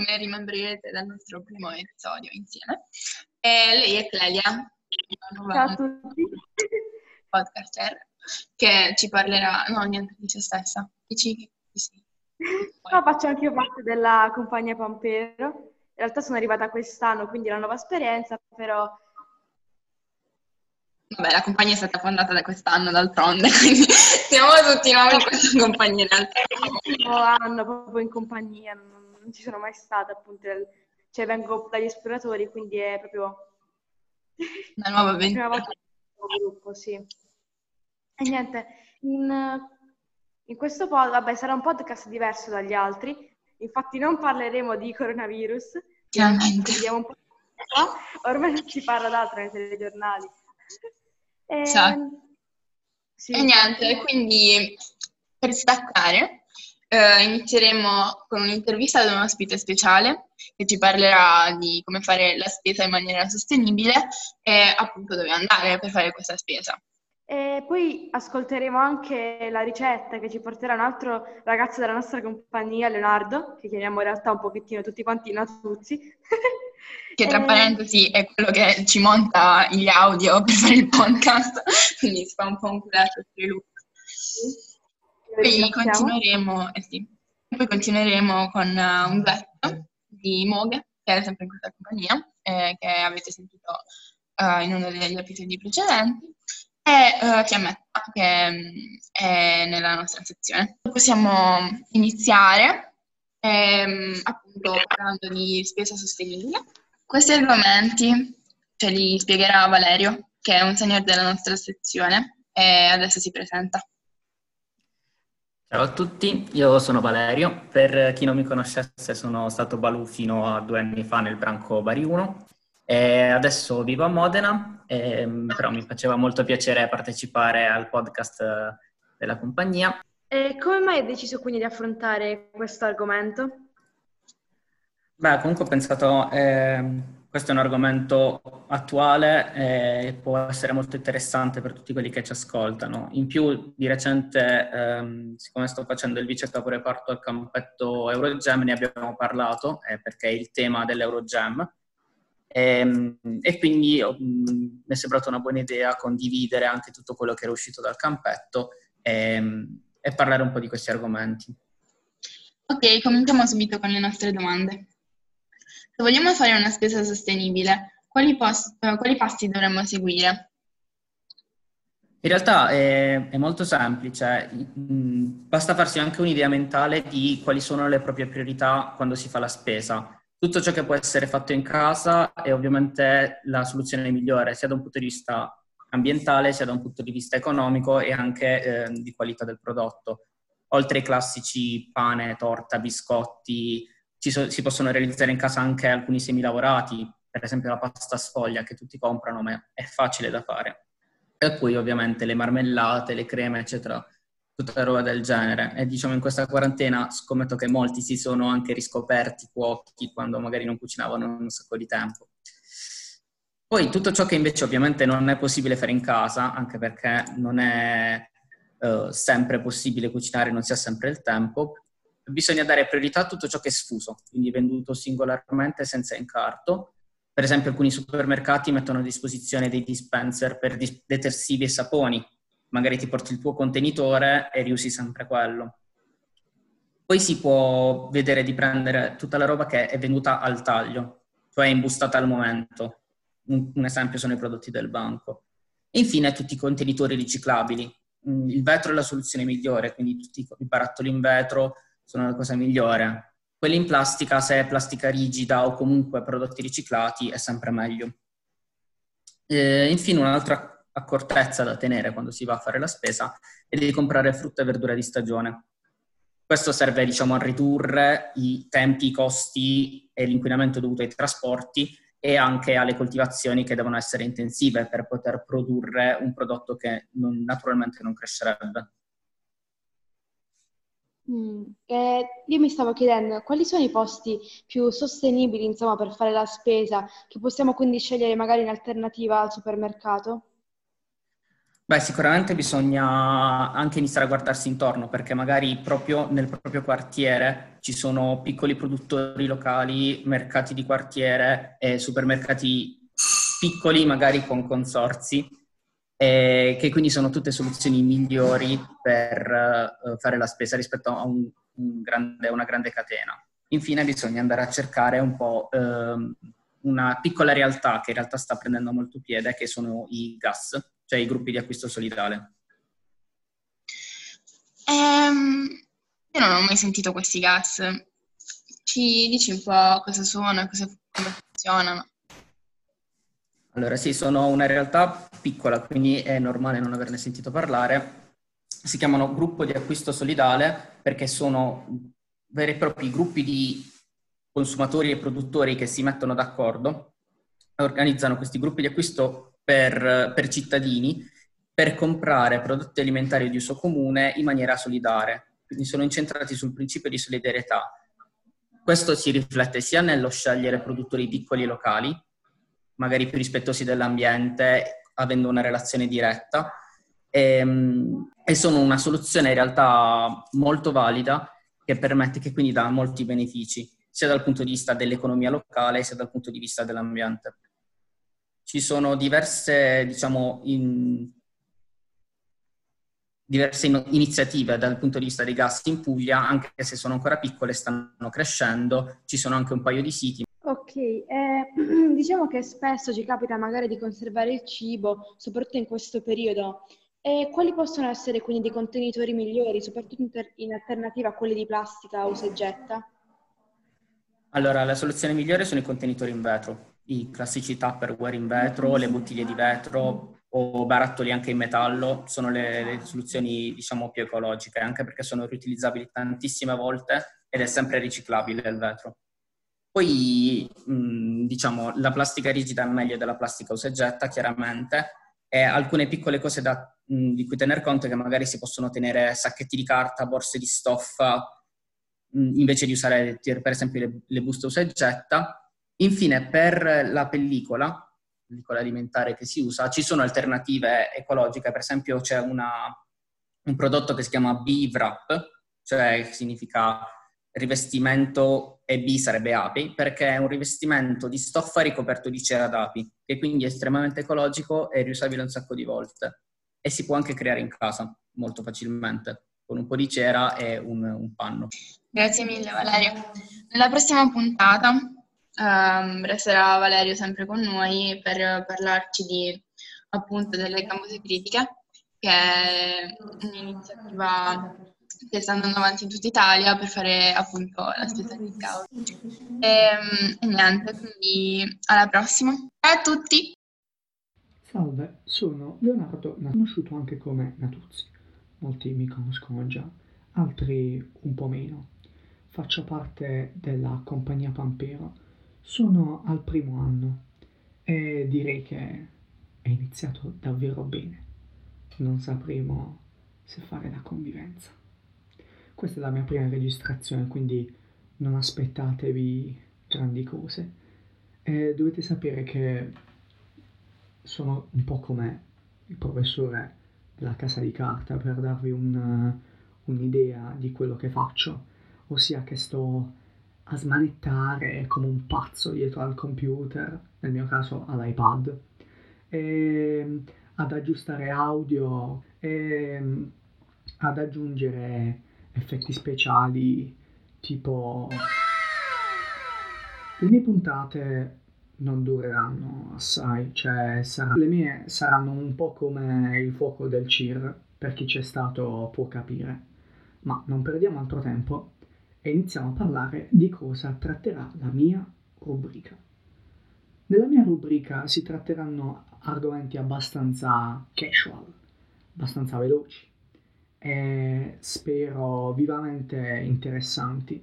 Come rimembrerete dal nostro primo episodio insieme. E lei è Clelia, Ciao a tutti. podcaster, che ci parlerà, no, niente di se stessa. Dici sì. No, faccio anche io parte della compagnia Pampero. In realtà sono arrivata quest'anno, quindi è una nuova esperienza, però Vabbè, la compagnia è stata fondata da quest'anno, d'altronde, quindi siamo tutti nuovi in questa compagnia in realtà. anno proprio in compagnia, non, non ci sono mai stata appunto, cioè vengo dagli esploratori, quindi è proprio Una nuova la prima avventura. volta che gruppo, sì. E niente, in, in questo pod, vabbè, sarà un podcast diverso dagli altri, infatti non parleremo di coronavirus, vediamo un po', ormai non si parla d'altro nei telegiornali. E, Esatto. sì, E niente, quindi per staccare eh, inizieremo con un'intervista ad un ospite speciale che ci parlerà di come fare la spesa in maniera sostenibile e appunto dove andare per fare questa spesa. E poi ascolteremo anche la ricetta che ci porterà un altro ragazzo della nostra compagnia, Leonardo, che chiamiamo in realtà un pochettino tutti quanti Natuzzi. Che tra Eh, parentesi è quello che ci monta gli audio per fare il podcast, quindi si fa un po' un culetto per lui. Poi continueremo, eh sì, poi continueremo con eh, un duetto di Moghe, che è sempre in questa compagnia, eh, che avete sentito eh, in uno degli episodi precedenti, e Fiammetta, che mm, è nella nostra sezione. Possiamo iniziare ehm, appunto parlando di spesa sostenibile. Questi argomenti ce li spiegherà Valerio, che è un senior della nostra sezione, e adesso si presenta. Ciao a tutti, io sono Valerio. Per chi non mi conoscesse, sono stato Balù fino a due anni fa nel branco Bari 1 e adesso vivo a Modena, ehm, però mi faceva molto piacere partecipare al podcast eh, della compagnia. E come mai hai deciso quindi di affrontare questo argomento? Beh, comunque ho pensato, ehm, questo è un argomento attuale e può essere molto interessante per tutti quelli che ci ascoltano. In più, di recente, ehm, siccome sto facendo il vice capo reparto al campetto Eurogem, ne abbiamo parlato, eh, perché è il tema dell'Eurogem. Ehm, E, quindi mh, mi è sembrata una buona idea condividere anche tutto quello che era uscito dal campetto ehm, e parlare un po' di questi argomenti. Ok, cominciamo subito con le nostre domande. Se vogliamo fare una spesa sostenibile, quali, pos- eh, quali passi dovremmo seguire? In realtà è, è molto semplice, basta farsi anche un'idea mentale di quali sono le proprie priorità quando si fa la spesa. Tutto ciò che può essere fatto in casa è ovviamente la soluzione migliore, sia da un punto di vista ambientale, sia da un punto di vista economico e anche eh, di qualità del prodotto. Oltre ai classici pane, torta, biscotti, so- si possono realizzare in casa anche alcuni semilavorati, per esempio la pasta sfoglia che tutti comprano, ma è facile da fare. E poi ovviamente le marmellate, le creme, eccetera, tutta roba del genere. E diciamo in questa quarantena scommetto che molti si sono anche riscoperti cuochi quando magari non cucinavano in un sacco di tempo. Poi tutto ciò che invece ovviamente non è possibile fare in casa, anche perché non è eh, sempre possibile cucinare, non si ha sempre il tempo, bisogna dare priorità a tutto ciò che è sfuso, quindi venduto singolarmente senza incarto. Per esempio alcuni supermercati mettono a disposizione dei dispenser per dis- detersivi e saponi, magari ti porti il tuo contenitore e riusi sempre quello. Poi si può vedere di prendere tutta la roba che è venuta al taglio, cioè imbustata al momento. Un, un esempio sono i prodotti del banco. E infine tutti i contenitori riciclabili. Mm, Il vetro è la soluzione migliore, quindi tutti i barattoli in vetro sono la cosa migliore. Quelli in plastica, se è plastica rigida o comunque prodotti riciclati, è sempre meglio. Eh, infine, un'altra accortezza da tenere quando si va a fare la spesa è di comprare frutta e verdura di stagione. Questo serve, diciamo, a ridurre i tempi, i costi e l'inquinamento dovuto ai trasporti e anche alle coltivazioni che devono essere intensive per poter produrre un prodotto che non- naturalmente non crescerebbe. Mm, eh, io mi stavo chiedendo quali sono i posti più sostenibili, insomma, per fare la spesa, che possiamo quindi scegliere magari in alternativa al supermercato? Beh, sicuramente bisogna anche iniziare a guardarsi intorno perché magari proprio nel proprio quartiere ci sono piccoli produttori locali, mercati di quartiere e supermercati piccoli, magari con consorzi, eh, che quindi sono tutte soluzioni migliori per uh, fare la spesa rispetto a un, un grande, una grande catena. Infine bisogna andare a cercare un po' uh, una piccola realtà che in realtà sta prendendo molto piede, che sono i gas, cioè i gruppi di acquisto solidale? Um, io non ho mai sentito questi gas. Ci dici un po' cosa sono e come funzionano? Allora sì, sono una realtà piccola, quindi è normale non averne sentito parlare. Si chiamano gruppo di acquisto solidale perché sono veri e propri gruppi di consumatori e produttori che si mettono d'accordo, organizzano questi gruppi di acquisto per, per cittadini per comprare prodotti alimentari di uso comune in maniera solidale. Quindi sono incentrati sul principio di solidarietà. Questo si riflette sia nello scegliere produttori piccoli e locali, magari più rispettosi dell'ambiente, avendo una relazione diretta, e, ehm, e sono una soluzione in realtà molto valida che permette, che quindi dà molti benefici, sia dal punto di vista dell'economia locale sia dal punto di vista dell'ambiente ci sono diverse, diciamo, in, diverse in, iniziative dal punto di vista dei gas in Puglia, anche se sono ancora piccole, stanno crescendo, ci sono anche un paio di siti. Ok, eh, diciamo che spesso ci capita magari di conservare il cibo, soprattutto in questo periodo. E quali possono essere quindi dei contenitori migliori, soprattutto in, ter- in alternativa a quelli di plastica usa e getta? Allora, la soluzione migliore sono i contenitori in vetro i classici tupperware in vetro, le bottiglie di vetro o barattoli anche in metallo sono le, le soluzioni diciamo più ecologiche, anche perché sono riutilizzabili tantissime volte ed è sempre riciclabile il vetro. Poi diciamo la plastica rigida è meglio della plastica usa e getta, chiaramente, e alcune piccole cose da, di cui tener conto è che magari si possono tenere sacchetti di carta, borse di stoffa, invece di usare per esempio le, le buste usa e getta Infine, per la pellicola, pellicola alimentare che si usa, ci sono alternative ecologiche, per esempio c'è una, un prodotto che si chiama B-Wrap, cioè significa rivestimento e B sarebbe api, perché è un rivestimento di stoffa ricoperto di cera d'api, che quindi è estremamente ecologico e riusabile un sacco di volte. E si può anche creare in casa molto facilmente, con un po' di cera e un, un panno. Grazie mille Valerio. Nella prossima puntata Um, resterà Valerio sempre con noi per parlarci di appunto delle camuse critiche, che è un'iniziativa che sta andando avanti in tutta Italia per fare appunto la spesa di caos. E, ehm, e niente, quindi alla prossima. Ciao a tutti! Salve, sono Leonardo, conosciuto anche come Natuzzi. Molti mi conoscono già, altri un po' meno. Faccio parte della compagnia Pampero, sono al primo anno e direi che è iniziato davvero bene. Non sapremo se fare la convivenza. Questa è la mia prima registrazione, quindi non aspettatevi grandi cose. E dovete sapere che sono un po' come il professore della casa di carta per darvi un, un'idea di quello che faccio, ossia che sto a smanettare come un pazzo dietro al computer, nel mio caso all'iPad, e ad aggiustare audio e ad aggiungere effetti speciali tipo le mie puntate non dureranno assai, cioè sarà, le mie saranno un po' come il fuoco del CIR, per chi c'è stato può capire. Ma non perdiamo altro tempo e iniziamo a parlare di cosa tratterà la mia rubrica. Nella mia rubrica si tratteranno argomenti abbastanza casual, abbastanza veloci e spero vivamente interessanti,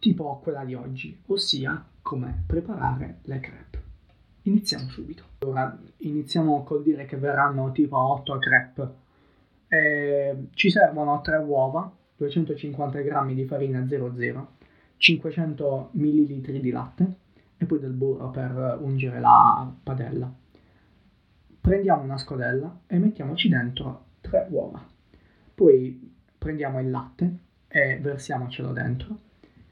tipo quella di oggi, ossia come preparare le crepe. Iniziamo subito. Allora, iniziamo col dire che verranno tipo 8 crepe. E ci servono 3 uova, 250 g di farina 00, 500 ml di latte e poi del burro per ungere la padella. prendiamo una scodella e mettiamoci dentro tre uova. Poi prendiamo il latte e versiamocelo dentro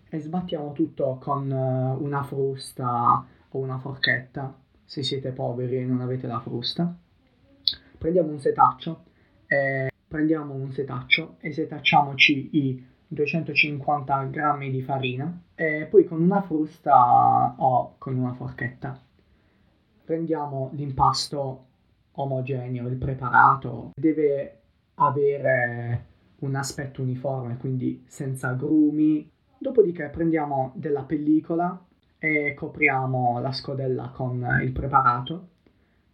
e sbattiamo tutto con eh, una frusta o una forchetta se siete poveri e non avete la frusta. Prendiamo un setaccio e prendiamo un setaccio e setacciamoci i 250 g di farina e poi con una frusta o con una forchetta prendiamo l'impasto omogeneo, il preparato, deve avere un aspetto uniforme, quindi senza grumi. Dopodiché prendiamo della pellicola e copriamo la scodella con il preparato.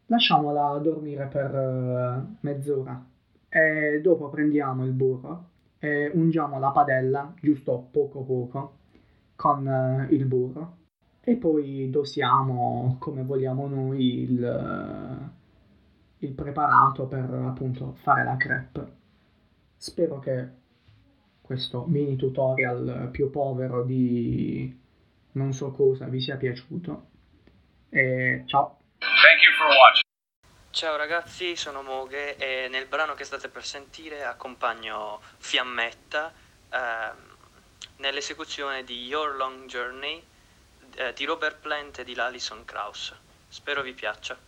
Lasciamola dormire per eh, mezz'ora e dopo prendiamo il burro e ungiamo la padella, giusto poco poco, con eh, il burro e poi dosiamo come vogliamo noi il, il preparato per appunto fare la crepe. Spero che questo mini tutorial più povero di non so cosa vi sia piaciuto e ciao! Ciao ragazzi, sono Moghe e nel brano che state per sentire accompagno Fiammetta ehm, nell'esecuzione di Your Long Journey eh, di Robert Plant e di Alison Krauss. Spero vi piaccia.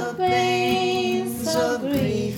The pains of grief